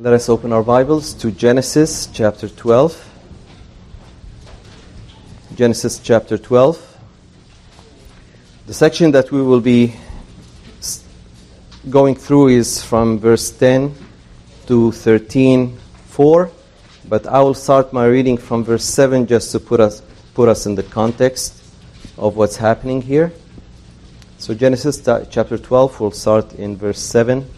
Let us open our Bibles to Genesis chapter 12. Genesis chapter 12. The section that we will be going through is from verse 10 to 13 4, but I will start my reading from verse 7 just to put us, put us in the context of what's happening here. So, Genesis chapter 12, we'll start in verse 7.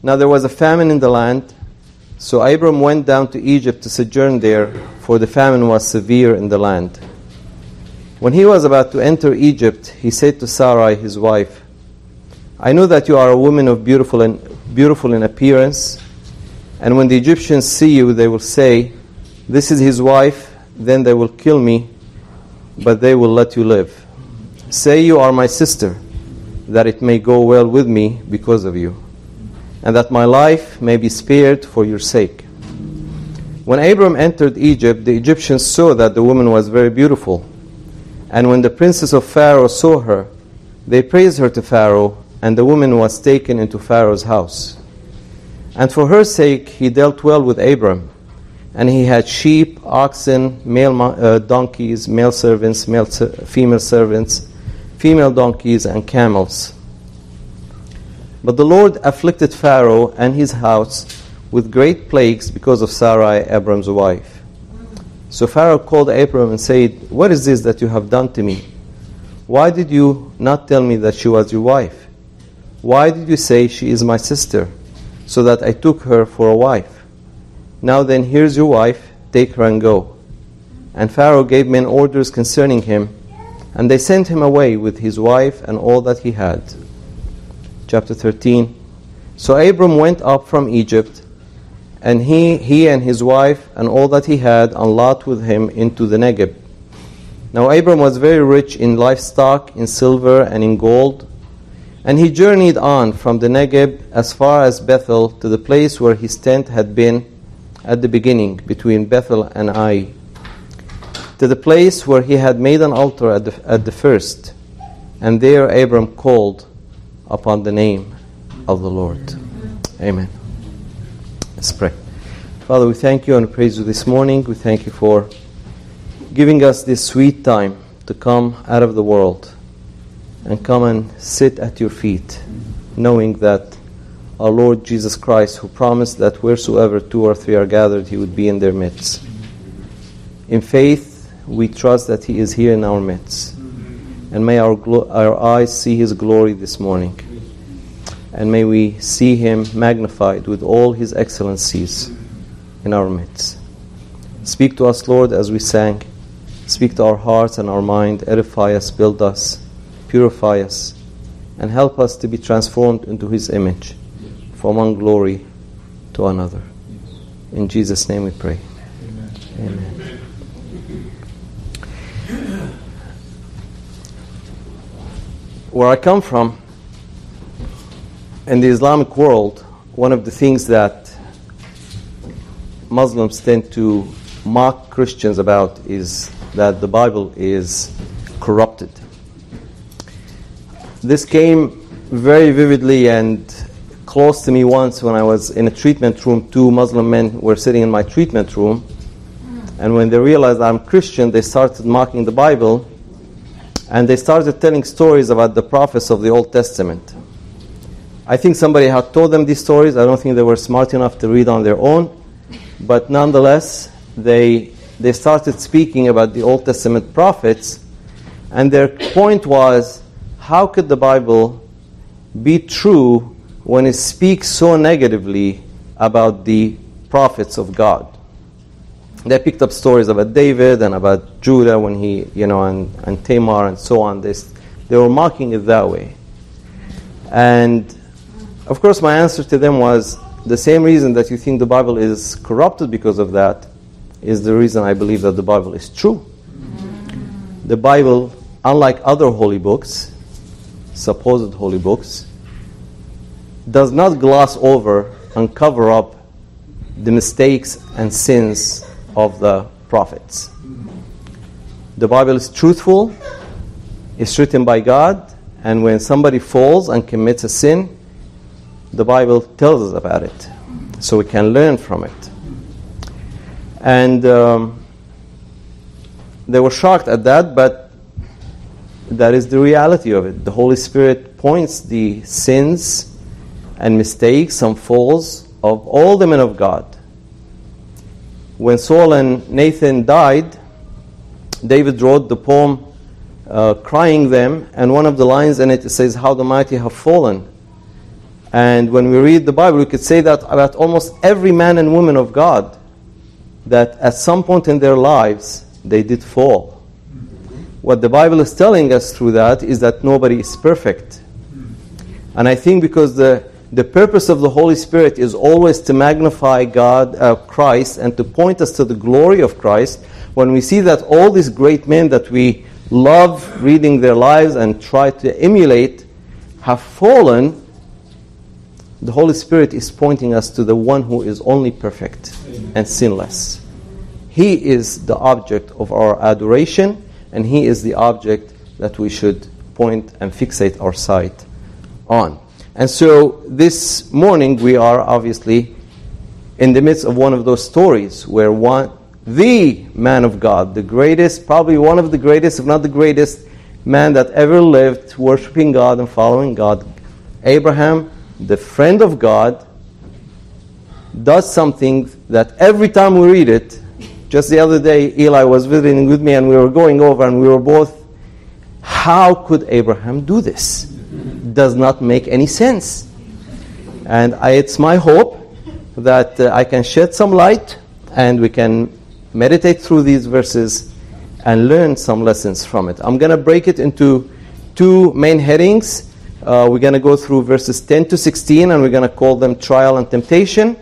Now there was a famine in the land, so Abram went down to Egypt to sojourn there, for the famine was severe in the land. When he was about to enter Egypt, he said to Sarai, his wife, I know that you are a woman of beautiful and beautiful in appearance, and when the Egyptians see you, they will say, This is his wife, then they will kill me, but they will let you live. Say you are my sister, that it may go well with me because of you and that my life may be spared for your sake. When Abram entered Egypt, the Egyptians saw that the woman was very beautiful. And when the princes of Pharaoh saw her, they praised her to Pharaoh, and the woman was taken into Pharaoh's house. And for her sake he dealt well with Abram. And he had sheep, oxen, male uh, donkeys, male servants, male female servants, female donkeys, and camels. But the Lord afflicted Pharaoh and his house with great plagues because of Sarai, Abram's wife. So Pharaoh called Abram and said, What is this that you have done to me? Why did you not tell me that she was your wife? Why did you say she is my sister, so that I took her for a wife? Now then, here's your wife, take her and go. And Pharaoh gave men orders concerning him, and they sent him away with his wife and all that he had chapter 13. So Abram went up from Egypt, and he, he and his wife and all that he had, and Lot with him into the Negeb. Now Abram was very rich in livestock, in silver, and in gold. And he journeyed on from the Negeb as far as Bethel to the place where his tent had been at the beginning, between Bethel and Ai, to the place where he had made an altar at the, at the first. And there Abram called upon the name of the Lord. Amen. Let's pray. Father, we thank you and praise you this morning. We thank you for giving us this sweet time to come out of the world and come and sit at your feet, knowing that our Lord Jesus Christ, who promised that wheresoever two or three are gathered, he would be in their midst. In faith, we trust that he is here in our midst and may our, glo- our eyes see His glory this morning. And may we see Him magnified with all His excellencies in our midst. Speak to us, Lord, as we sang. Speak to our hearts and our mind. Edify us, build us, purify us, and help us to be transformed into His image from one glory to another. In Jesus' name we pray. Amen. Amen. Where I come from, in the Islamic world, one of the things that Muslims tend to mock Christians about is that the Bible is corrupted. This came very vividly and close to me once when I was in a treatment room. Two Muslim men were sitting in my treatment room, and when they realized I'm Christian, they started mocking the Bible and they started telling stories about the prophets of the Old Testament. I think somebody had told them these stories. I don't think they were smart enough to read on their own, but nonetheless, they they started speaking about the Old Testament prophets, and their point was, how could the Bible be true when it speaks so negatively about the prophets of God? They picked up stories about David and about Judah when he, you know, and, and Tamar and so on. They, they were mocking it that way. And of course, my answer to them was the same reason that you think the Bible is corrupted because of that is the reason I believe that the Bible is true. The Bible, unlike other holy books, supposed holy books, does not gloss over and cover up the mistakes and sins of the prophets. The Bible is truthful, it's written by God, and when somebody falls and commits a sin, the Bible tells us about it so we can learn from it. And um, they were shocked at that, but that is the reality of it. The Holy Spirit points the sins and mistakes and falls of all the men of God. When Saul and Jonathan died, David wrote the poem uh, crying them, and one of the lines in it says, How the mighty have fallen. And when we read the Bible, we could say that about almost every man and woman of God, that at some point in their lives, they did fall. What the Bible is telling us through that is that nobody is perfect. And I think because the, the purpose of the Holy Spirit is always to magnify God, uh, Christ, and to point us to the glory of Christ, when we see that all these great men that we love reading their lives and try to emulate have fallen, the Holy Spirit is pointing us to the one who is only perfect and sinless. He is the object of our adoration, and He is the object that we should point and fixate our sight on. And so this morning we are obviously in the midst of one of those stories where one, the man of God, the greatest, probably one of the greatest, if not the greatest man that ever lived, worshiping God and following God, Abraham, the friend of God, does something that every time we read it, just the other day, Eli was visiting with me and we were going over and we were both, how could Abraham do this? Does not make any sense. And I, it's my hope that uh, I can shed some light and we can meditate through these verses and learn some lessons from it. I'm going to break it into two main headings uh, we're going to go through verses 10 to 16, and we're going to call them trial and temptation.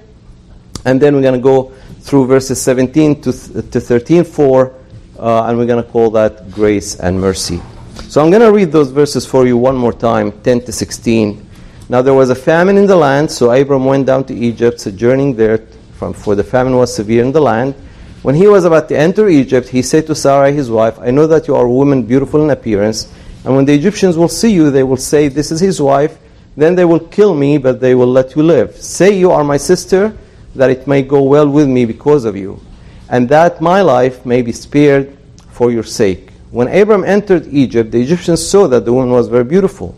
And then we're going to go through verses 17 to, th- to 13, 4, uh, and we're going to call that grace and mercy. So I'm going to read those verses for you one more time 10 to 16. Now there was a famine in the land, so Abram went down to Egypt, sojourning there, from, for the famine was severe in the land. When he was about to enter Egypt, he said to Sarai his wife, I know that you are a woman beautiful in appearance. And when the Egyptians will see you, they will say, This is his wife. Then they will kill me, but they will let you live. Say you are my sister, that it may go well with me because of you, and that my life may be spared for your sake. When Abram entered Egypt, the Egyptians saw that the woman was very beautiful.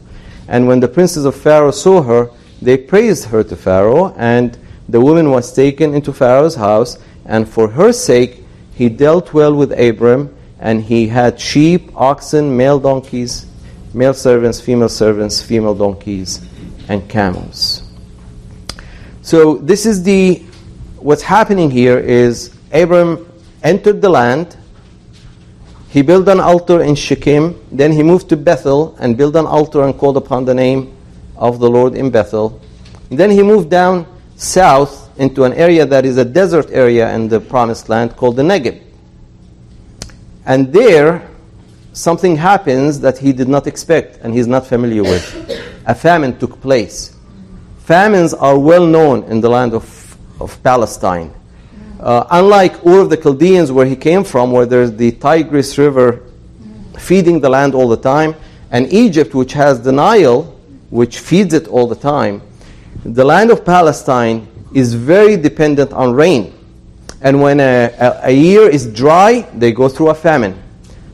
And when the princes of Pharaoh saw her, they praised her to Pharaoh, and the woman was taken into Pharaoh's house, and for her sake he dealt well with Abram and he had sheep, oxen, male donkeys, male servants, female servants, female donkeys, and camels. So this is the what's happening here is Abram entered the land. He built an altar in Shechem. Then he moved to Bethel and built an altar and called upon the name of the Lord in Bethel. And then he moved down south into an area that is a desert area in the promised land called the Negev. And there, something happens that he did not expect and he's not familiar with. A famine took place. Famines are well known in the land of, of Palestine. Uh, unlike Ur of the Chaldeans, where he came from, where there's the Tigris River feeding the land all the time, and Egypt, which has the Nile, which feeds it all the time, the land of Palestine is very dependent on rain. And when a, a, a, year is dry, they go through a famine.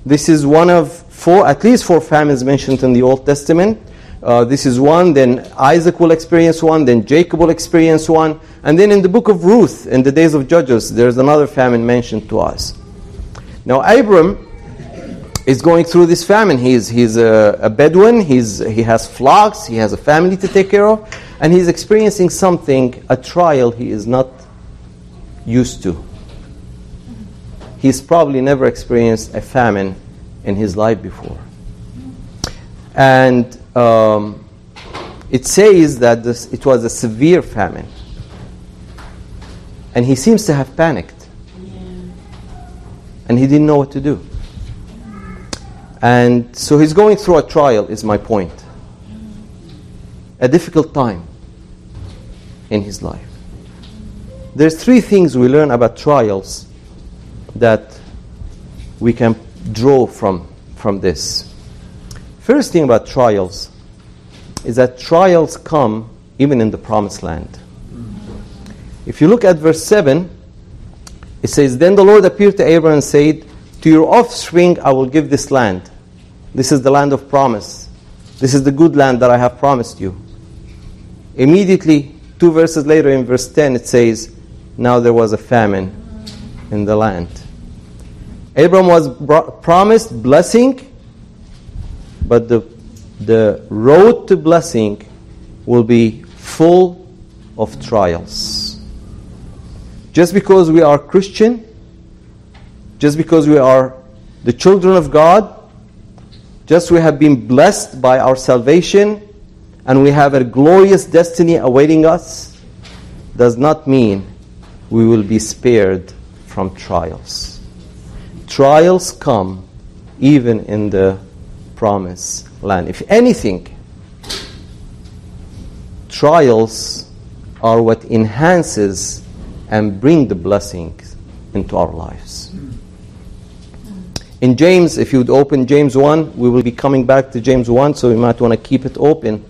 This is one of four, at least four famines mentioned in the Old Testament. Uh, this is one, then Isaac will experience one, then Jacob will experience one. And then in the book of Ruth, in the days of Judges, there's another famine mentioned to us. Now, Abram is going through this famine. He's, he's a, a Bedouin, he's, he has flocks, he has a family to take care of, and he's experiencing something, a trial he is not used to. He's probably never experienced a famine in his life before. And um, it says that this, it was a severe famine. And he seems to have panicked. And he didn't know what to do. And so he's going through a trial, is my point. A difficult time in his life. There's three things we learn about trials that we can draw from, from this. First thing about trials is that trials come even in the promised land. If you look at verse 7, it says, Then the Lord appeared to Abraham and said, To your offspring I will give this land. This is the land of promise. This is the good land that I have promised you. Immediately, two verses later in verse 10, it says, Now there was a famine in the land. Abraham was promised blessing, but the, the road to blessing will be full of trials. Just because we are Christian, just because we are the children of God, just we have been blessed by our salvation and we have a glorious destiny awaiting us, does not mean we will be spared from trials. Trials come even in the promised land. If anything, trials are what enhances and bring the blessings into our lives. In James, if you would open James 1, we will be coming back to James 1, so we might want to keep it open.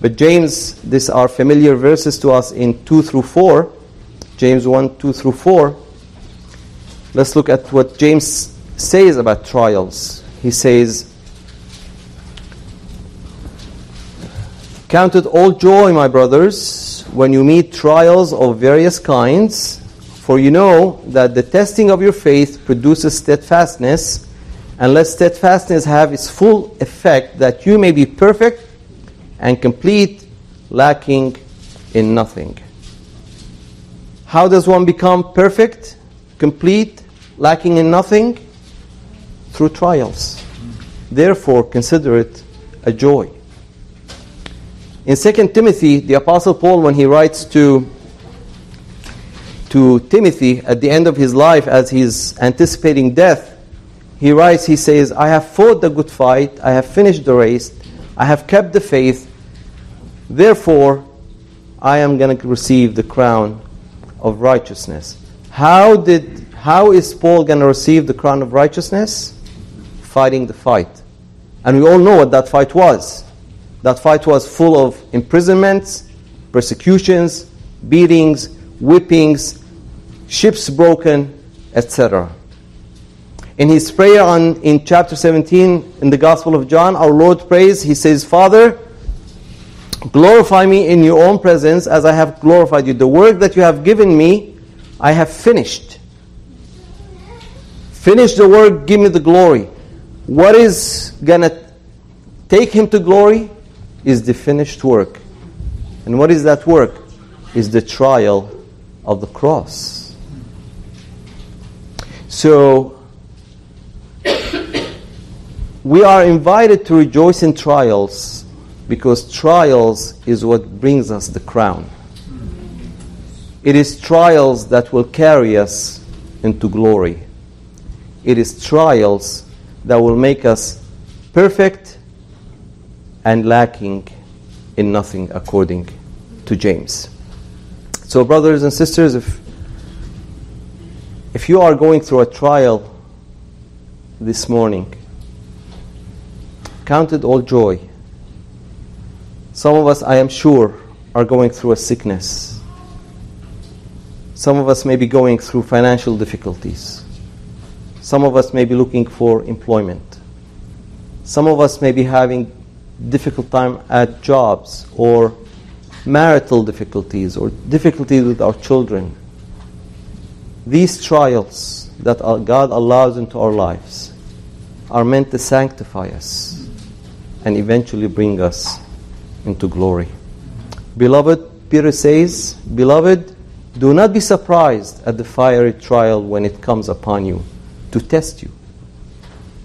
But James, these are familiar verses to us in 2 through 4. James 1, 2 through 4. Let's look at what James says about trials. He says, Count it all joy, my brothers, when you meet trials of various kinds, for you know that the testing of your faith produces steadfastness, and let steadfastness have its full effect, that you may be perfect and complete, lacking in nothing. How does one become perfect, complete, lacking in nothing? Through trials. Therefore, consider it a joy. In 2 Timothy, the Apostle Paul, when he writes to, to Timothy at the end of his life as he's anticipating death, he writes, he says, I have fought the good fight, I have finished the race, I have kept the faith, therefore I am going to receive the crown of righteousness. How did how is Paul going to receive the crown of righteousness? Fighting the fight. And we all know what that fight was. That fight was full of imprisonments, persecutions, beatings, whippings, ships broken, etc. In his prayer on, in chapter 17 in the Gospel of John, our Lord prays, He says, Father, glorify me in your own presence as I have glorified you. The work that you have given me, I have finished. Finish the work, give me the glory. What is going to take him to glory? Is the finished work. And what is that work? Is the trial of the cross. So, we are invited to rejoice in trials because trials is what brings us the crown. It is trials that will carry us into glory. It is trials that will make us perfect and lacking in nothing, according to James. So, brothers and sisters, if, if you are going through a trial this morning, count it all joy. Some of us, I am sure, are going through a sickness. Some of us may be going through financial difficulties. Some of us may be looking for employment. Some of us may be having difficult time at jobs or marital difficulties or difficulties with our children. These trials that God allows into our lives are meant to sanctify us and eventually bring us into glory. Beloved, Peter says, Beloved, do not be surprised at the fiery trial when it comes upon you to test you,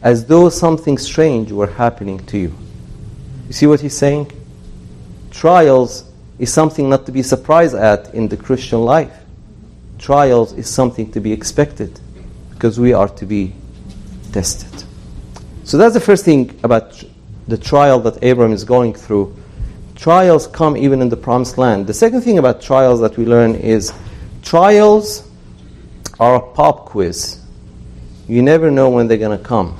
as though something strange were happening to you. You see what he's saying? Trials is something not to be surprised at in the Christian life. trials is something to be expected because we are to be tested. So that's the first thing about the trial that Abram is going through. Trials come even in the promised land. The second thing about trials that we learn is trials are a pop quiz. You never know when they're going to come.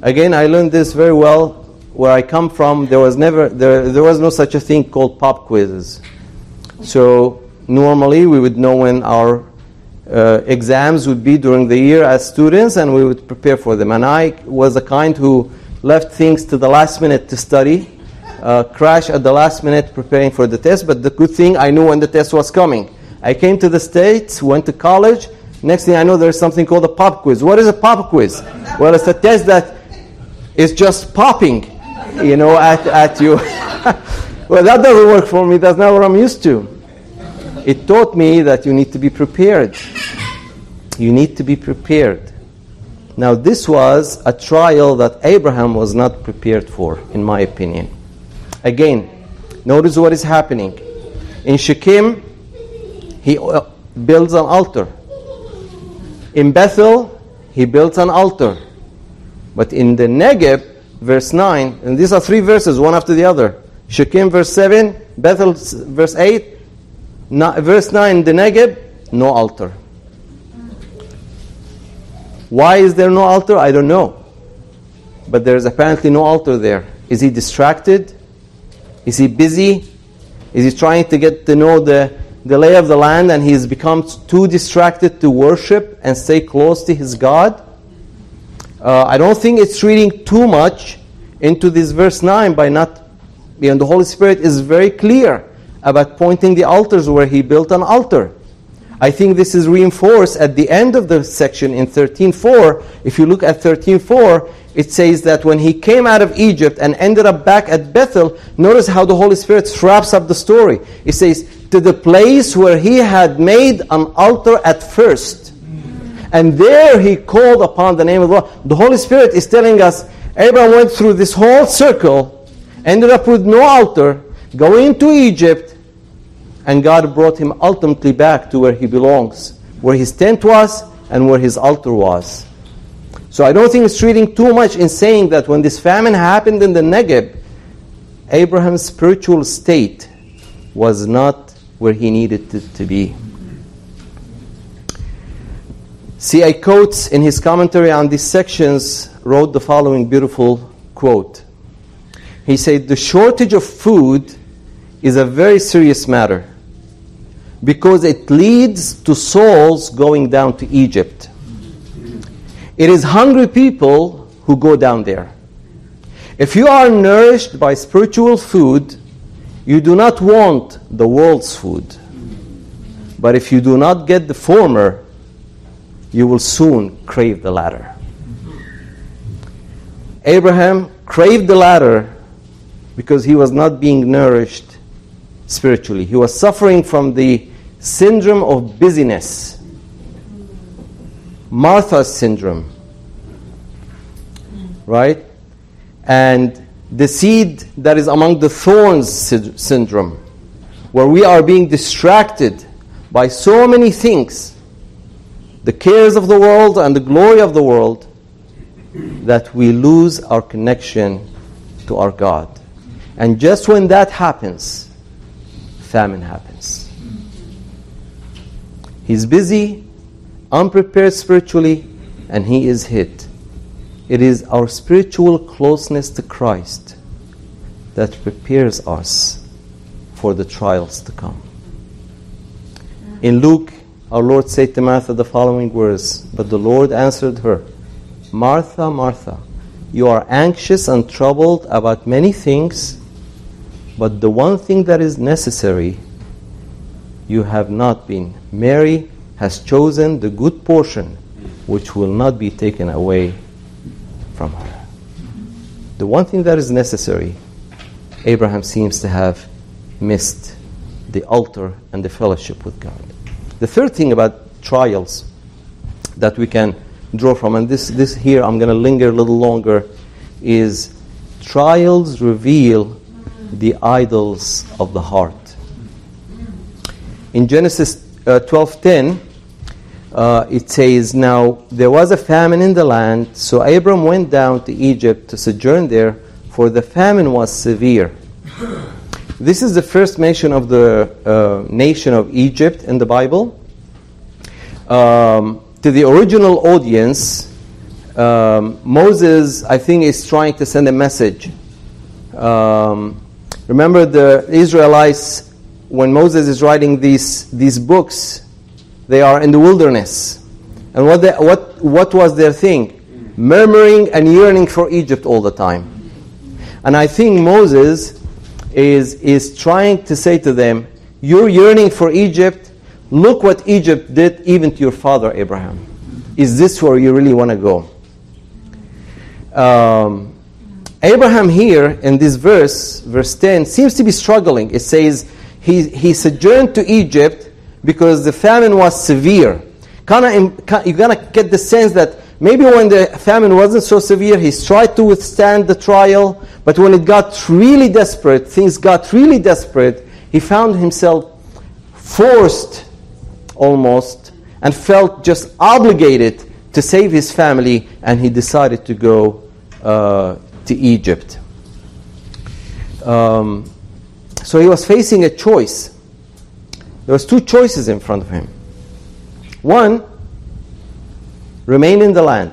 Again, I learned this very well where I come from. There was never there, there was no such a thing called pop quizzes. So normally we would know when our uh, exams would be during the year as students, and we would prepare for them. And I was the kind who left things to the last minute to study, uh, crash at the last minute preparing for the test. But the good thing, I knew when the test was coming. I came to the States, went to college. Next thing I know, there's something called a pop quiz. What is a pop quiz? Well, it's a test that is just popping, you know, at, at you. well, that doesn't work for me. That's not what I'm used to it taught me that you need to be prepared. You need to be prepared. Now, this was a trial that Abraham was not prepared for, in my opinion. Again, notice what is happening. In Shechem, he uh, builds an altar. In Bethel, he builds an altar. But in the Negev, verse 9, and these are three verses, one after the other Shechem, verse 7, Bethel, verse 8, verse 9, the Negev, no altar. Why is there no altar? I don't know. But there is apparently no altar there. Is he distracted? Is he busy? Is he trying to get to know the, the lay of the land and he's become too distracted to worship and stay close to his God? Uh, I don't think it's reading too much into this verse 9 by not, you the Holy Spirit is very clear about pointing the altars where he built an altar. I think this is reinforced at the end of the section in 13:4. If you look at 13:4, it says that when he came out of Egypt and ended up back at Bethel, notice how the Holy Spirit wraps up the story. It says, to the place where he had made an altar at first. And there he called upon the name of the Lord. The Holy Spirit is telling us Abraham went through this whole circle, ended up with no altar, going to Egypt, and God brought him ultimately back to where he belongs, where his tent was and where his altar was. So I don't think it's reading too much in saying that when this famine happened in the Negev, Abraham's spiritual state was not where he needed to, to be. C.A. Coates, in his commentary on these sections, wrote the following beautiful quote. He said, The shortage of food is a very serious matter because it leads to souls going down to Egypt. It is hungry people who go down there. If you are nourished by spiritual food, you do not want the world's food. But if you do not get the former, you will soon crave the latter. Abraham craved the latter because he was not being nourished spiritually. He was suffering from the syndrome of busyness, Martha's syndrome, right? And the seed that is among the thorns syndrome, where we are being distracted by so many things, the cares of the world and the glory of the world, that we lose our connection to our God. And just when that happens, famine happens. He's busy, unprepared spiritually, and he is hit. It is our spiritual closeness to Christ that prepares us for the trials to come. In Luke, our Lord said to Martha the following words But the Lord answered her, Martha, Martha, you are anxious and troubled about many things, but the one thing that is necessary you have not been. Mary has chosen the good portion which will not be taken away from her. The one thing that is necessary, Abraham seems to have missed the altar and the fellowship with God. The third thing about trials that we can draw from, and this, this here I'm going to linger a little longer, is trials reveal the idols of the heart. In Genesis uh, 12:10, uh, it says, "Now there was a famine in the land, so Abram went down to Egypt to sojourn there, for the famine was severe." This is the first mention of the uh, nation of Egypt in the Bible. Um, to the original audience, um, Moses, I think, is trying to send a message. Um, remember, the Israelites, when Moses is writing these, these books, they are in the wilderness. And what, they, what, what was their thing? Murmuring and yearning for Egypt all the time. And I think Moses is, is trying to say to them, You're yearning for Egypt. Look what Egypt did even to your father Abraham. Is this where you really want to go? Um, Abraham here in this verse, verse 10, seems to be struggling. It says he, he sojourned to Egypt because the famine was severe. Kinda, you're going to get the sense that maybe when the famine wasn't so severe, he tried to withstand the trial, but when it got really desperate, things got really desperate, he found himself forced almost and felt just obligated to save his family, and he decided to go uh, to Egypt. Um, so he was facing a choice. There was two choices in front of him. One, remain in the land.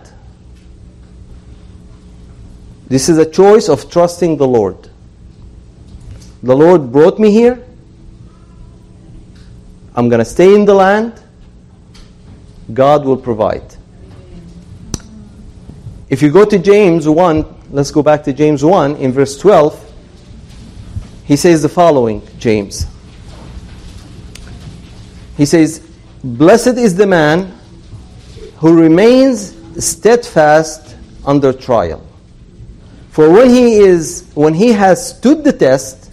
This is a choice of trusting the Lord. The Lord brought me here. I'm going to stay in the land. God will provide. If you go to James 1, let's go back to James 1 in verse 12. He says the following, James. He says, Blessed is the man who remains steadfast under trial. For when he is when he has stood the test,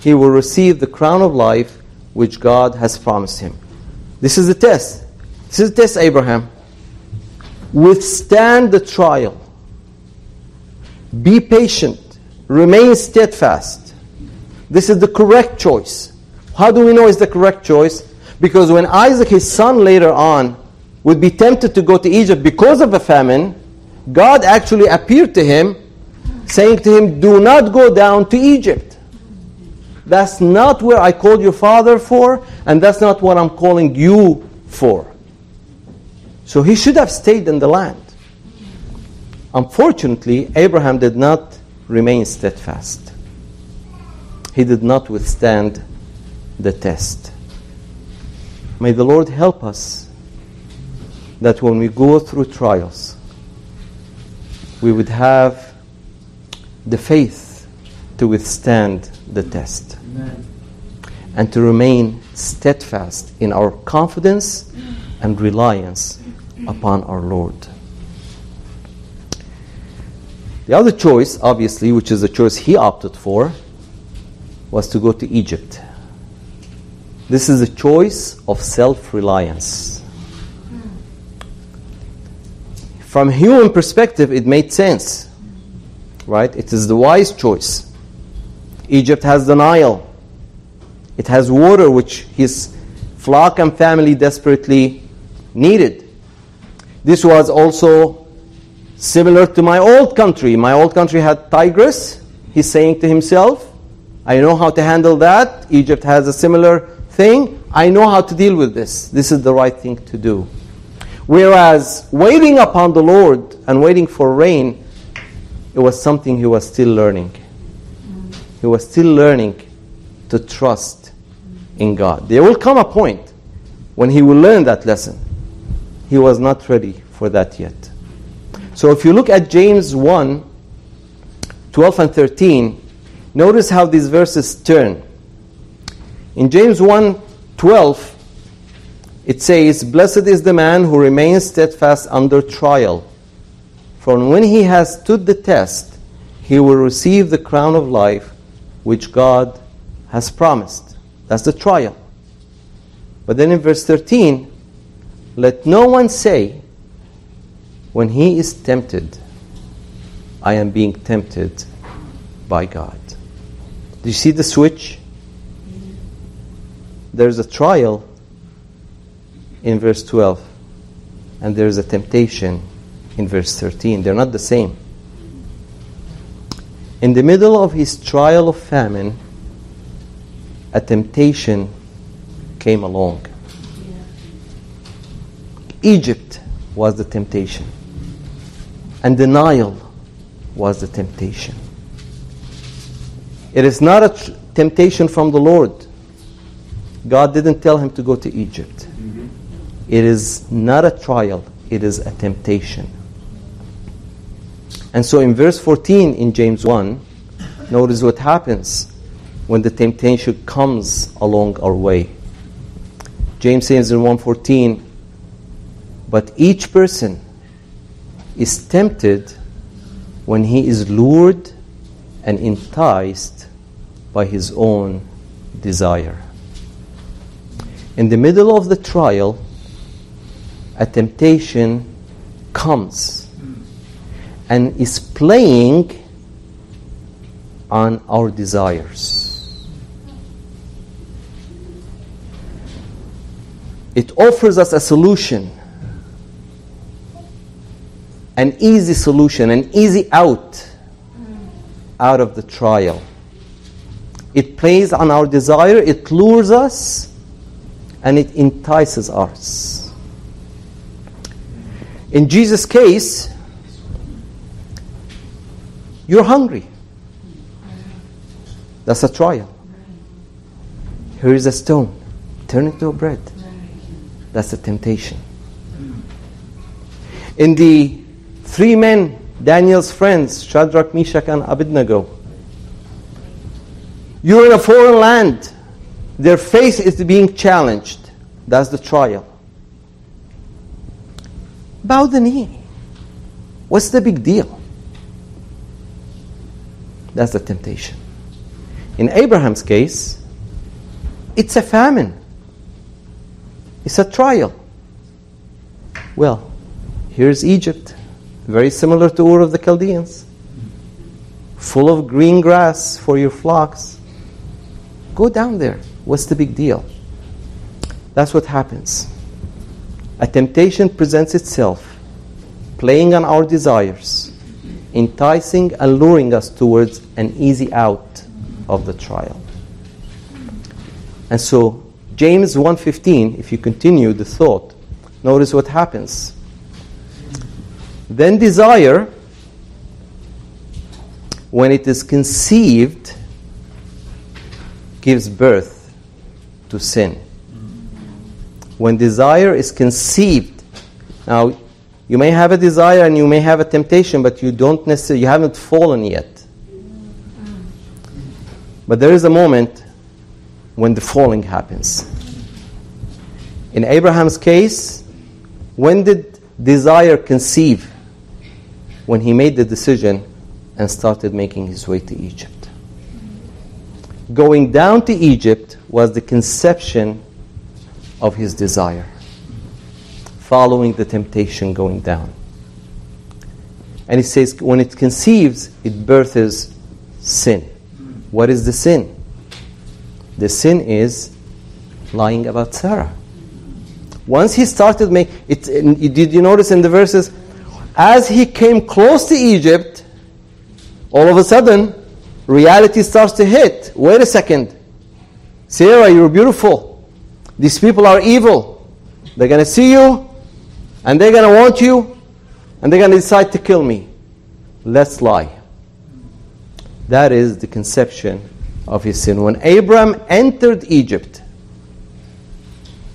he will receive the crown of life which God has promised him. This is the test. This is the test, Abraham withstand the trial. Be patient. Remain steadfast. This is the correct choice. How do we know it's the correct choice? Because when Isaac, his son, later on, would be tempted to go to Egypt because of a famine, God actually appeared to him, saying to him, Do not go down to Egypt. That's not where I called your father for, and that's not what I'm calling you for. So he should have stayed in the land. Unfortunately, Abraham did not remain steadfast. He did not withstand the test. May the Lord help us that when we go through trials, we would have the faith to withstand the test Amen. and to remain steadfast in our confidence and reliance upon our Lord. The other choice, obviously, which is the choice he opted for, was to go to Egypt. This is a choice of self reliance. From human perspective, it made sense. Right? It is the wise choice. Egypt has the Nile. It has water which his flock and family desperately needed. This was also similar to my old country. My old country had Tigris. He's saying to himself, I know how to handle that. Egypt has a similar thing. I know how to deal with this. This is the right thing to do. Whereas waiting upon the Lord and waiting for rain, it was something he was still learning. He was still learning to trust in God. There will come a point when he will learn that lesson he was not ready for that yet. So if you look at James 1 12 and 13, notice how these verses turn. In James 1 12, it says, Blessed is the man who remains steadfast under trial. For when he has stood the test, he will receive the crown of life which God has promised. That's the trial. But then in verse 13, let no one say, when he is tempted, I am being tempted by God. Do you see the switch? There's a trial, in verse 12, and there's a temptation in verse 13. They're not the same. In the middle of his trial of famine, a temptation came along. Egypt was the temptation, and Nile was the temptation. It is not a tr- temptation from the Lord. God didn't tell him to go to Egypt. It is not a trial, it is a temptation. And so in verse 14 in James 1, notice what happens when the temptation comes along our way. James says in 114, but each person is tempted when he is lured and enticed by his own desire. In the middle of the trial, a temptation comes and is playing on our desires. It offers us a solution, an easy solution, an easy out out of the trial. It plays on our desire, it lures us, and it entices us. In Jesus' case, you're hungry. That's a trial. Here is a stone. Turn it to bread. That's a temptation. In the three men, Daniel's friends, Shadrach, Meshach, and Abednego, you're in a foreign land. Their faith is being challenged. That's the trial. Bow the knee. What's the big deal? That's the temptation. In Abraham's case, it's a famine. It's a trial. Well, here's Egypt, very similar to Ur of the Chaldeans, full of green grass for your flocks. Go down there. What's the big deal? That's what happens. A temptation presents itself, playing on our desires, enticing and luring us towards an easy out of the trial. And so James 1:15, if you continue the thought, notice what happens. Then desire when it is conceived gives birth to sin. When desire is conceived, now you may have a desire and you may have a temptation, but you don't necessarily, you haven't fallen yet. But there is a moment when the falling happens. In Abraham's case, when did desire conceive? When he made the decision and started making his way to Egypt. Going down to Egypt was the conception of his desire, following the temptation going down. And he says, when it conceives, it births sin. What is the sin? The sin is lying about Sarah. Once he started making it, did you notice in the verses? As he came close to Egypt, all of a sudden, reality starts to hit. Wait a second. Sarah, you're beautiful. These people are evil. They're going to see you, and they're going to want you, and they're going to decide to kill me. Let's lie. That is the conception of his sin. When Abram entered Egypt,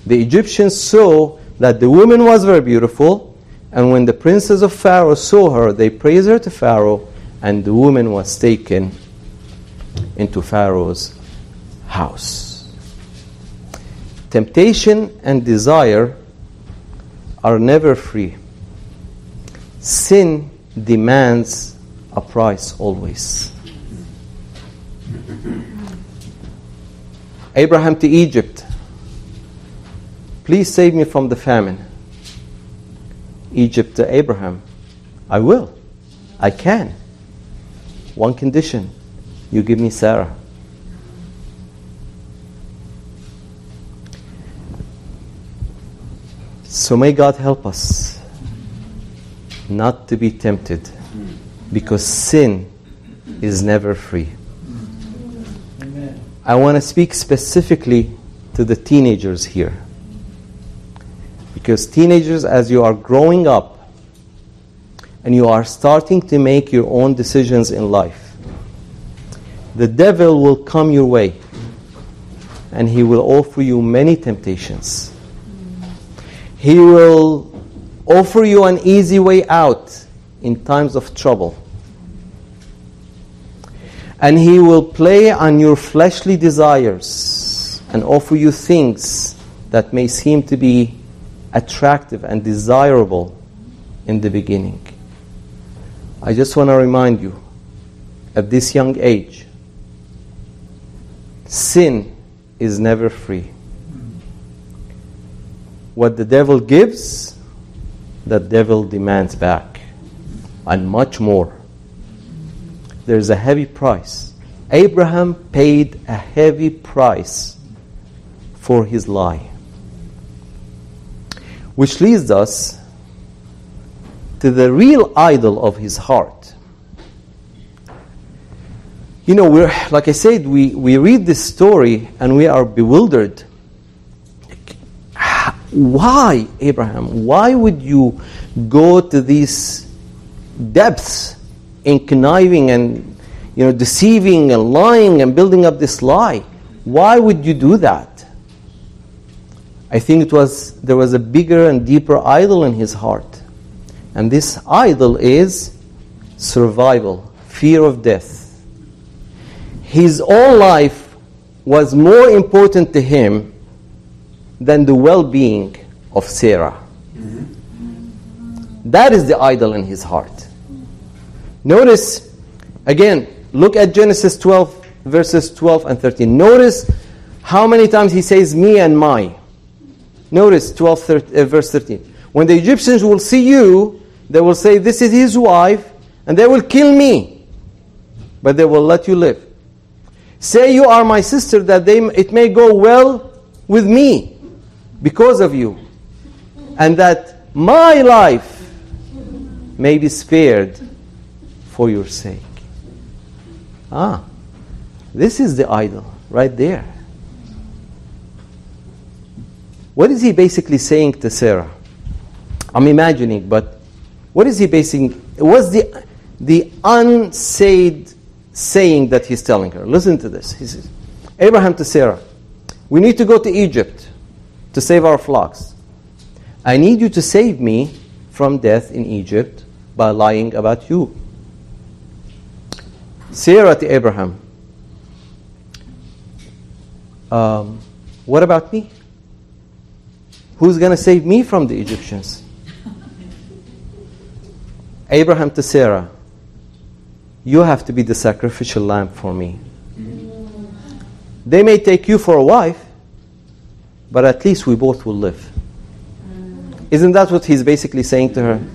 the Egyptians saw that the woman was very beautiful, and when the princes of Pharaoh saw her, they praised her to Pharaoh, and the woman was taken into Pharaoh's house. Temptation and desire are never free. Sin demands a price always. Abraham to Egypt. Please save me from the famine. Egypt to Abraham. I will. I can. One condition you give me Sarah. So may God help us not to be tempted because sin is never free. I want to speak specifically to the teenagers here. Because teenagers, as you are growing up and you are starting to make your own decisions in life, the devil will come your way and he will offer you many temptations. He will offer you an easy way out in times of trouble. And he will play on your fleshly desires and offer you things that may seem to be attractive and desirable in the beginning. I just want to remind you at this young age, sin is never free. What the devil gives, the devil demands back, and much more. There's a heavy price. Abraham paid a heavy price for his lie. Which leads us to the real idol of his heart. You know, we're, like I said, we, we read this story and we are bewildered. Why, Abraham? Why would you go to these depths in conniving and you know deceiving and lying and building up this lie? Why would you do that? I think it was there was a bigger and deeper idol in his heart. And this idol is survival, fear of death. His own life was more important to him than the well being of Sarah. That is the idol in his heart. Notice, again, look at Genesis 12, verses 12 and 13. Notice how many times he says me and my. Notice 12, 13, uh, verse 13. When the Egyptians will see you, they will say, This is his wife, and they will kill me, but they will let you live. Say you are my sister, that they, it may go well with me because of you, and that my life may be spared for your sake. Ah, this is the idol right there. What is he basically saying to Sarah? I'm imagining, but what is he basing? What's the the unsaid saying that he's telling her? Listen to this. He says, Abraham to Sarah, we need to go to Egypt to save our flocks. I need you to save me from death in Egypt by lying about you. Sarah to Abraham, um, what about me? Who's going to save me from the Egyptians? Abraham to Sarah, you have to be the sacrificial lamb for me. They may take you for a wife, but at least we both will live. Isn't that what he's basically saying to her?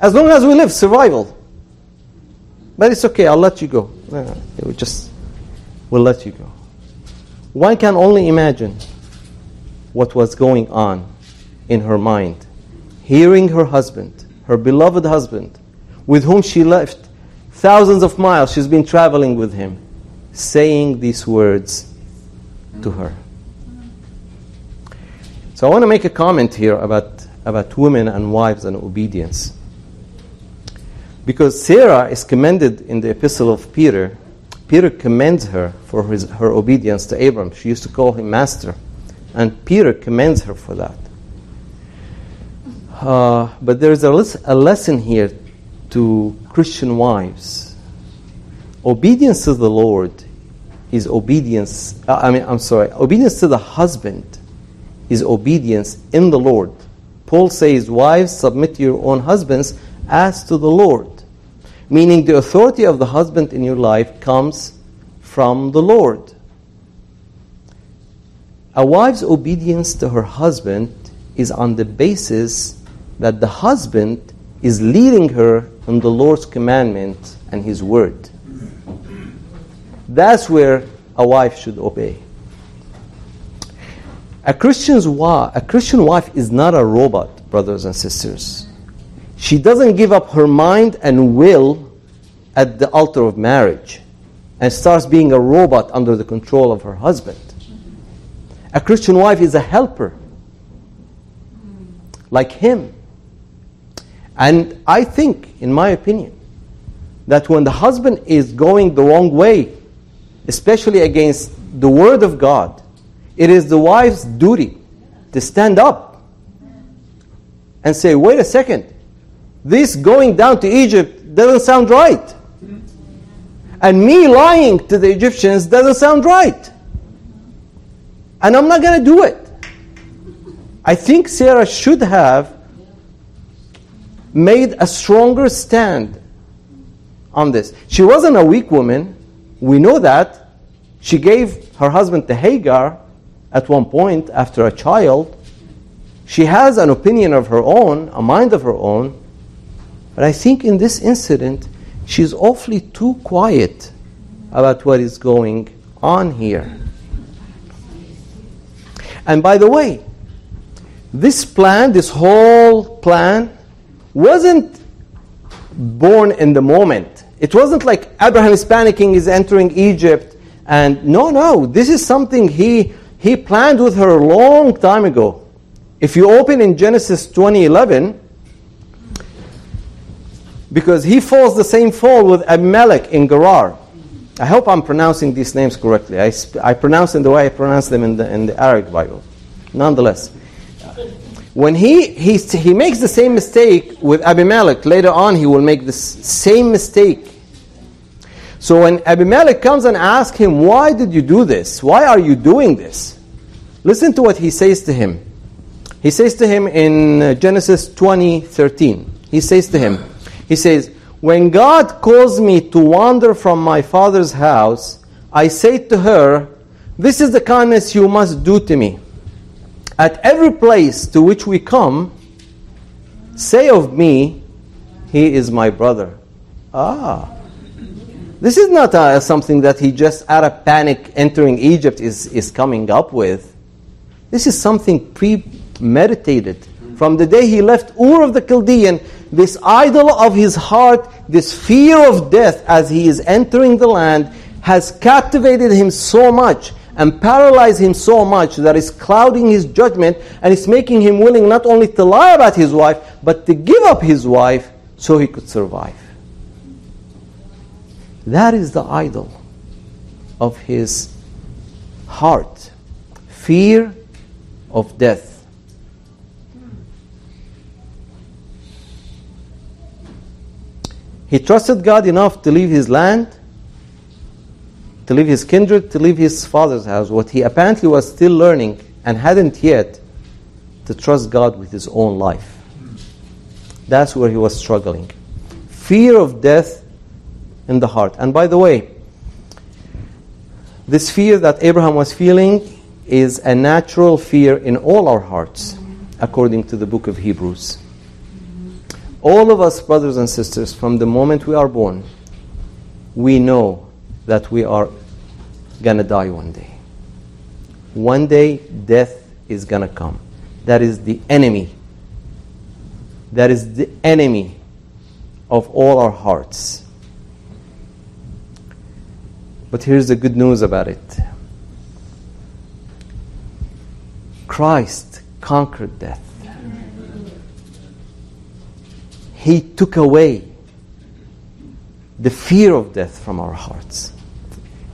As long as we live, survival. But it's okay, I'll let you go. No, we just we'll let you go. One can only imagine what was going on in her mind, hearing her husband, her beloved husband, with whom she left thousands of miles, she's been traveling with him, saying these words to her. So I want to make a comment here about, about women and wives and obedience. Because Sarah is commended in the epistle of Peter. Peter commends her for his, her obedience to Abram. She used to call him master. And Peter commends her for that. Uh, but there's a, a lesson here to Christian wives. Obedience to the Lord is obedience, uh, I mean, I'm sorry, obedience to the husband is obedience in the Lord. Paul says, Wives, submit to your own husbands as to the Lord. Meaning, the authority of the husband in your life comes from the Lord. A wife's obedience to her husband is on the basis that the husband is leading her in the Lord's commandment and his word. That's where a wife should obey. A Christian's wife, a Christian wife is not a robot, brothers and sisters. She doesn't give up her mind and will at the altar of marriage and starts being a robot under the control of her husband. A Christian wife is a helper, like him. And I think, in my opinion, that when the husband is going the wrong way, especially against the word of God, it is the wife's duty to stand up and say, wait a second, this going down to Egypt doesn't sound right. And me lying to the Egyptians doesn't sound right. And I'm not going to do it. I think Sarah should have made a stronger stand on this. She wasn't a weak woman. We know that. She gave her husband to Hagar at one point after a child. She has an opinion of her own, a mind of her own. But I think in this incident, she's awfully too quiet about what is going on here. And by the way, this plan, this whole plan, wasn't born in the moment. It wasn't like Abraham is panicking, is entering Egypt, and no, no, this is something he he planned with her a long time ago. If you open in Genesis 2011, because he falls the same fall with Abimelech in Gerar. I hope I'm pronouncing these names correctly. I, sp- I pronounce them the way I pronounce them in the, in the Arabic Bible. Nonetheless, when he, he, he makes the same mistake with Abimelech, later on he will make the same mistake. So when Abimelech comes and asks him, Why did you do this? Why are you doing this? Listen to what he says to him. He says to him in uh, Genesis 20 13. He says to him, He says, When God caused me to wander from my father's house, I say to her, This is the kindness you must do to me. At every place to which we come, say of me, He is my brother. Ah. This is not uh, something that he just out of panic entering Egypt is, is coming up with. This is something premeditated. From the day he left Ur of the Chaldean, this idol of his heart, this fear of death as he is entering the land, has captivated him so much and paralyzed him so much that it's clouding his judgment and it's making him willing not only to lie about his wife, but to give up his wife so he could survive. That is the idol of his heart fear of death. He trusted God enough to leave his land to leave his kindred, to leave his father's house, what he apparently was still learning and hadn't yet, to trust God with his own life. That's where he was struggling. Fear of death in the heart. And by the way, this fear that Abraham was feeling is a natural fear in all our hearts, according to the book of Hebrews. All of us, brothers and sisters, from the moment we are born, we know that we are going to die one day. One day, death is going to come. That is the enemy. That is the enemy of all our hearts. But here's the good news about it Christ conquered death. He took away the fear of death from our hearts.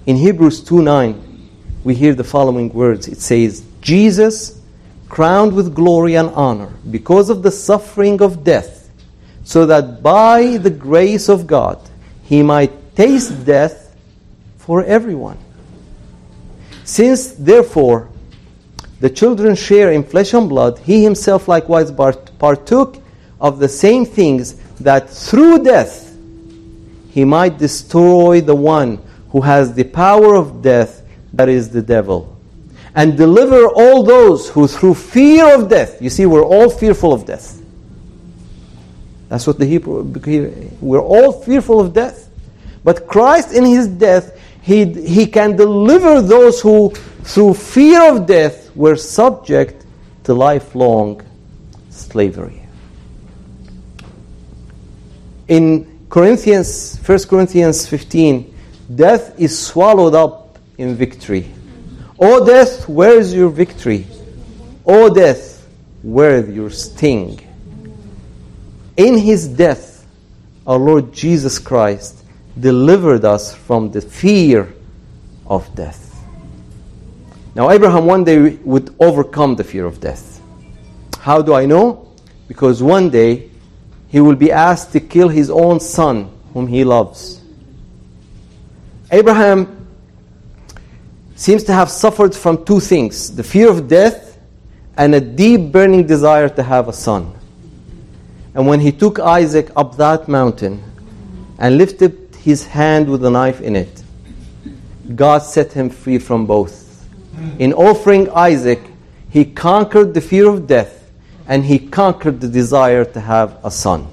In Hebrews 2 9, we hear the following words it says, Jesus, crowned with glory and honor because of the suffering of death, so that by the grace of God he might taste death for everyone. Since, therefore, the children share in flesh and blood, he himself likewise partook of the same things that through death he might destroy the one who has the power of death, that is the devil, and deliver all those who through fear of death, you see, we're all fearful of death. That's what the Hebrew, we're all fearful of death. But Christ in his death, he, he can deliver those who through fear of death were subject to lifelong slavery. In Corinthians, 1 Corinthians 15, death is swallowed up in victory. O death, where is your victory? O death, where is your sting? In his death, our Lord Jesus Christ delivered us from the fear of death. Now, Abraham one day would overcome the fear of death. How do I know? Because one day he will be asked to kill his own son, whom he loves. Abraham seems to have suffered from two things the fear of death and a deep burning desire to have a son. And when he took Isaac up that mountain and lifted his hand with a knife in it, God set him free from both. In offering Isaac, he conquered the fear of death and he conquered the desire to have a son.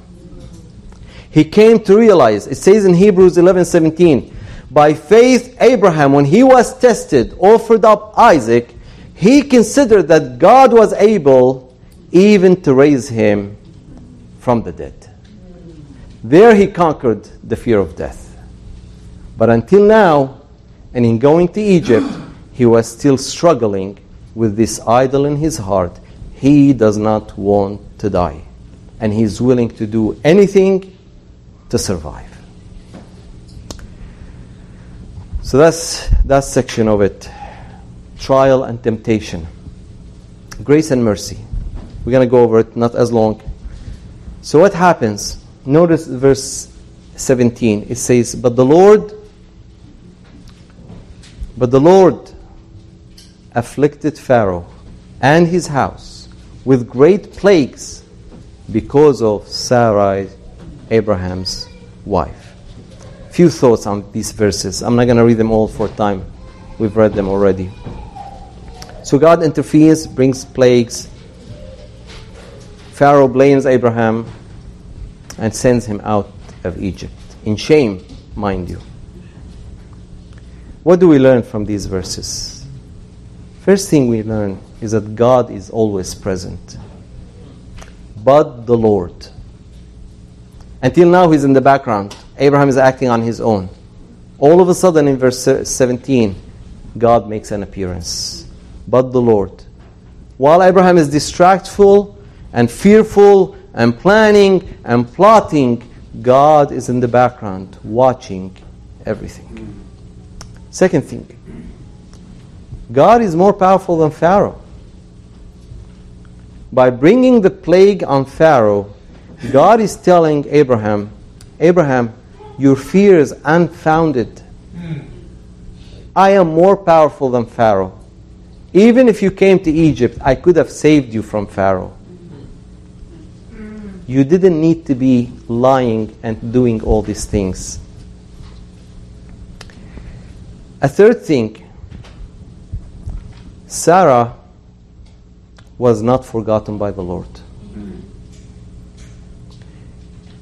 He came to realize, it says in Hebrews 11:17, by faith Abraham when he was tested offered up Isaac, he considered that God was able even to raise him from the dead. There he conquered the fear of death. But until now, and in going to Egypt, he was still struggling with this idol in his heart. He does not want to die. And he's willing to do anything to survive. So that's that section of it. Trial and temptation. Grace and mercy. We're going to go over it, not as long. So what happens? Notice verse 17. It says, But the Lord, but the Lord afflicted Pharaoh and his house with great plagues because of Sarai, Abraham's wife. Few thoughts on these verses. I'm not going to read them all for time. We've read them already. So God interferes, brings plagues, Pharaoh blames Abraham and sends him out of Egypt in shame, mind you. What do we learn from these verses? First thing we learn is that God is always present. But the Lord. Until now, he's in the background. Abraham is acting on his own. All of a sudden, in verse 17, God makes an appearance. But the Lord. While Abraham is distractful, and fearful and planning and plotting, God is in the background watching everything. Second thing, God is more powerful than Pharaoh. By bringing the plague on Pharaoh, God is telling Abraham, Abraham, your fear is unfounded. I am more powerful than Pharaoh. Even if you came to Egypt, I could have saved you from Pharaoh you didn't need to be lying and doing all these things. A third thing Sarah was not forgotten by the Lord.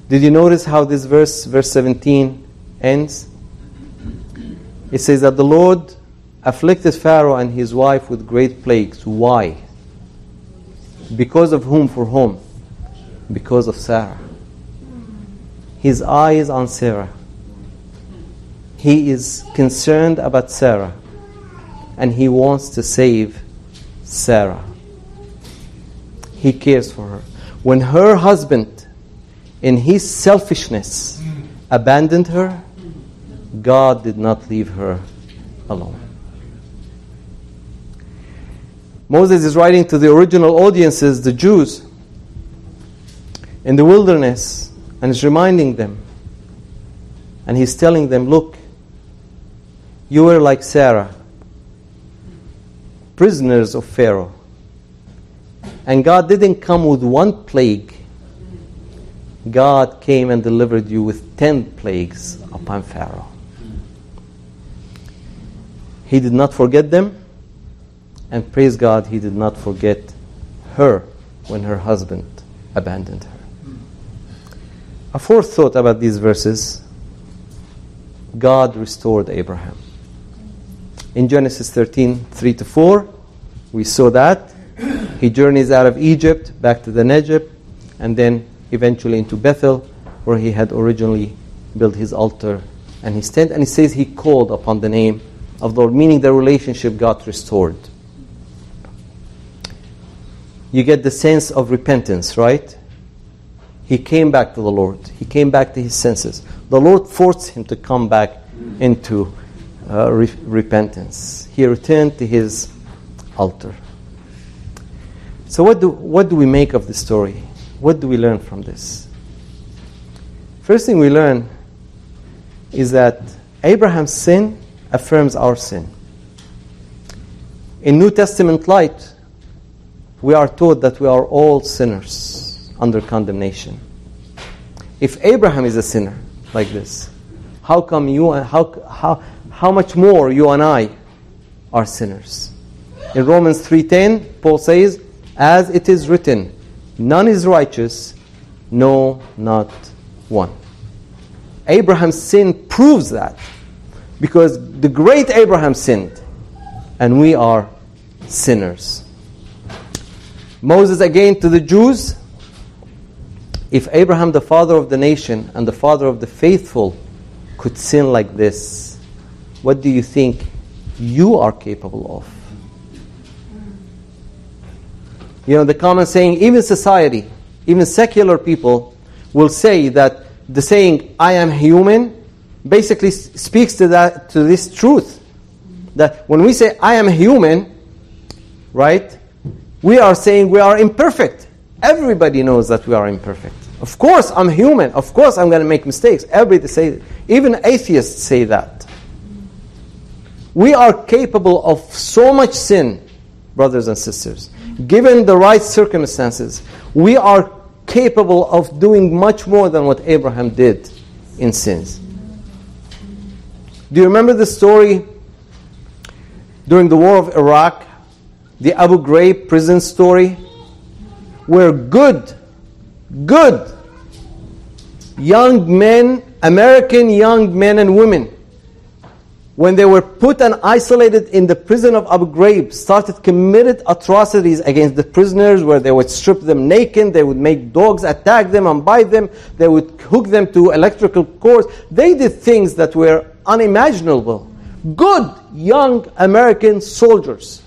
Did you notice how this verse, verse 17, ends? It says that the Lord afflicted Pharaoh and his wife with great plagues. Why? Because of whom? For whom? because of Sarah. His eye is on Sarah. He is concerned about Sarah and he wants to save Sarah. He cares for her. When her husband, in his selfishness, abandoned her, God did not leave her alone. Moses is writing to the original audiences, the Jews, in the wilderness and is reminding them. And he's telling them, Look, you were like Sarah, prisoners of Pharaoh. And God didn't come with one plague, God came and delivered you with ten plagues upon Pharaoh. He did not forget them, and praise God, he did not forget her when her husband abandoned her. A fourth thought about these verses God restored Abraham. In Genesis 13 3 to 4, We saw that. He journeys out of Egypt back to the Negev and then eventually into Bethel where he had originally built his altar and his tent. And he says he called upon the name of the Lord, meaning the relationship got restored. You get the sense of repentance, right? He came back to the Lord. He came back to his senses. The Lord forced him to come back into uh, re- repentance. He returned to his altar. So, what do, what do we make of the story? What do we learn from this? First thing we learn is that Abraham's sin affirms our sin. In New Testament light, we are taught that we are all sinners under condemnation. If Abraham is a sinner like this, how come you how how how much more you and I are sinners? In Romans 3:10, Paul says, "As it is written, none is righteous, no, not one." Abraham's sin proves that because the great Abraham sinned and we are sinners. Moses again to the Jews if Abraham, the father of the nation and the father of the faithful, could sin like this, what do you think you are capable of? You know, the common saying, even society, even secular people will say that the saying, I am human, basically speaks to that to this truth. That when we say I am human, right, we are saying we are imperfect. Everybody knows that we are imperfect. Of course, I'm human. Of course, I'm going to make mistakes. Everybody say, even atheists say that. We are capable of so much sin, brothers and sisters. Given the right circumstances, we are capable of doing much more than what Abraham did in sins. Do you remember the story during the war of Iraq, the Abu Ghraib prison story, where good, good young men, American young men and women, when they were put and isolated in the prison of Abu Ghraib, started committed atrocities against the prisoners where they would strip them naked, they would make dogs attack them and bite them, they would hook them to electrical cords. They did things that were unimaginable. Good young American soldiers.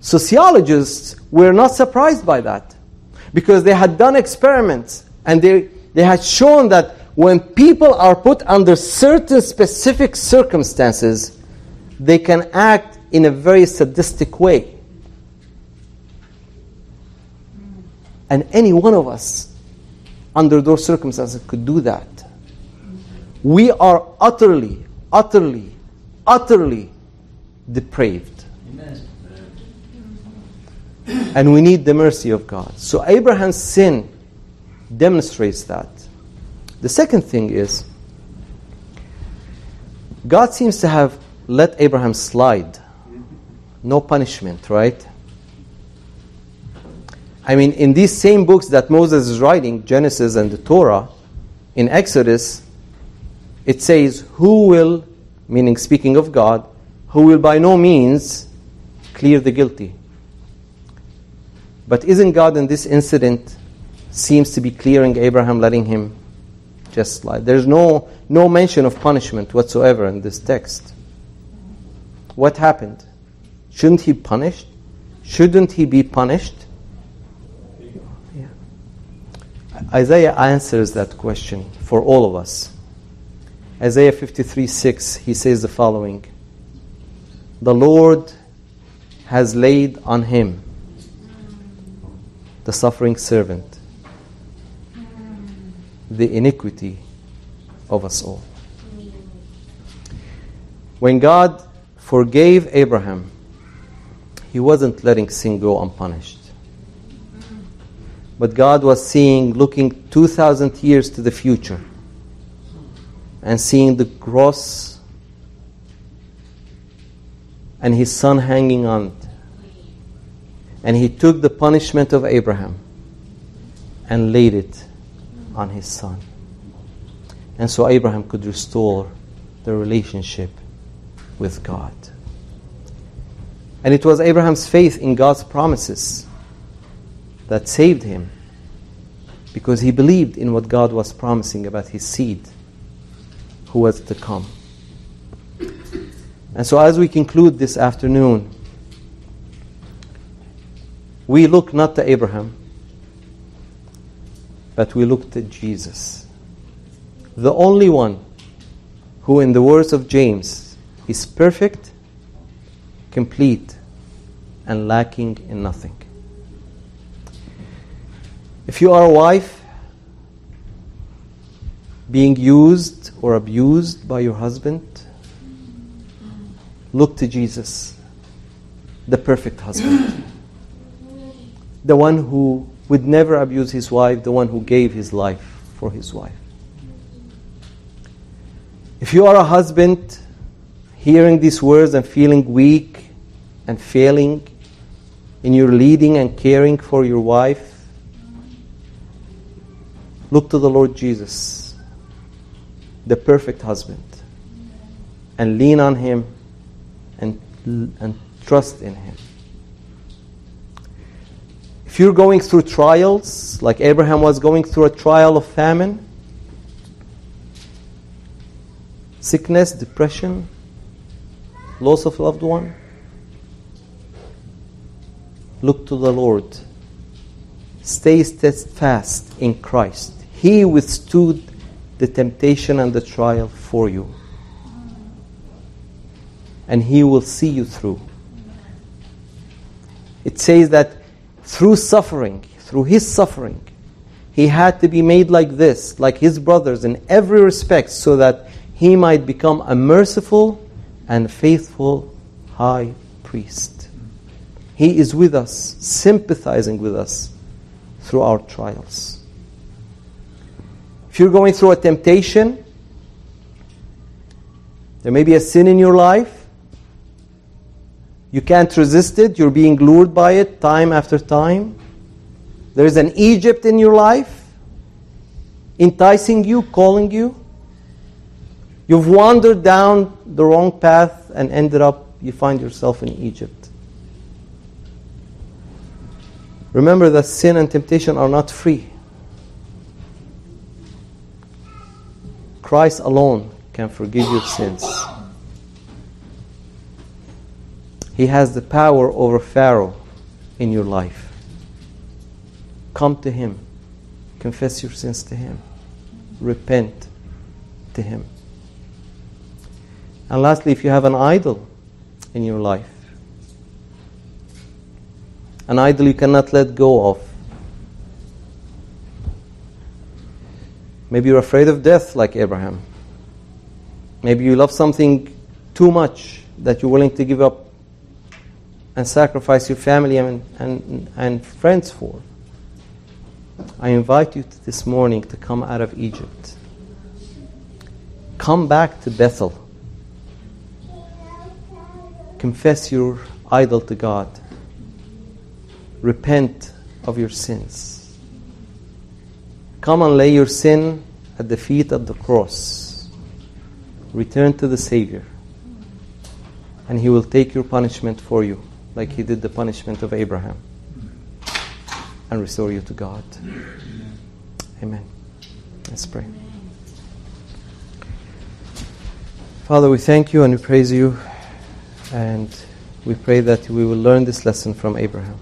Sociologists were not surprised by that because they had done experiments and they, they had shown that when people are put under certain specific circumstances, they can act in a very sadistic way. And any one of us, under those circumstances, could do that. We are utterly, utterly, utterly depraved. Amen. And we need the mercy of God. So Abraham's sin demonstrates that. The second thing is, God seems to have let Abraham slide. No punishment, right? I mean, in these same books that Moses is writing, Genesis and the Torah, in Exodus, it says, Who will, meaning speaking of God, who will by no means clear the guilty. But isn't God in this incident seems to be clearing Abraham, letting him just slide? There's no, no mention of punishment whatsoever in this text. What happened? Shouldn't he punished? Shouldn't he be punished? Yeah. Isaiah answers that question for all of us. Isaiah 53 6, he says the following The Lord has laid on him, the suffering servant, the iniquity of us all. When God forgave Abraham, he wasn't letting sin go unpunished. But God was seeing, looking 2,000 years to the future and seeing the cross and his son hanging on it. And he took the punishment of Abraham and laid it on his son. And so Abraham could restore the relationship with God. And it was Abraham's faith in God's promises that saved him because he believed in what God was promising about his seed who was to come. And so, as we conclude this afternoon, we look not to Abraham, but we looked at Jesus, the only one who, in the words of James, is perfect, complete, and lacking in nothing. If you are a wife being used or abused by your husband, look to Jesus, the perfect husband, the one who would never abuse his wife, the one who gave his life for his wife. If you are a husband hearing these words and feeling weak and failing in your leading and caring for your wife, look to the Lord Jesus, the perfect husband, and lean on him and, and trust in him. If you're going through trials, like Abraham was going through a trial of famine, sickness, depression, loss of loved one, look to the Lord. Stay steadfast in Christ. He withstood the temptation and the trial for you. And He will see you through. It says that through suffering, through His suffering, He had to be made like this, like His brothers in every respect, so that He might become a merciful and faithful high priest. He is with us, sympathizing with us through our trials. If you're going through a temptation, there may be a sin in your life. You can't resist it. You're being lured by it time after time. There's an Egypt in your life, enticing you, calling you. You've wandered down the wrong path and ended up, you find yourself in Egypt. Remember that sin and temptation are not free. Christ alone can forgive your sins. He has the power over Pharaoh in your life. Come to Him. Confess your sins to Him. Repent to Him. And lastly, if you have an idol in your life, an idol you cannot let go of, Maybe you're afraid of death like Abraham. Maybe you love something too much that you're willing to give up and sacrifice your family and, and, and friends for. I invite you this morning to come out of Egypt. Come back to Bethel. Confess your idol to God. Repent of your sins. Come and lay your sin at the feet of the cross. Return to the Savior. And He will take your punishment for you, like He did the punishment of Abraham, and restore you to God. Amen. Let's pray. Father, we thank you and we praise you, and we pray that we will learn this lesson from Abraham.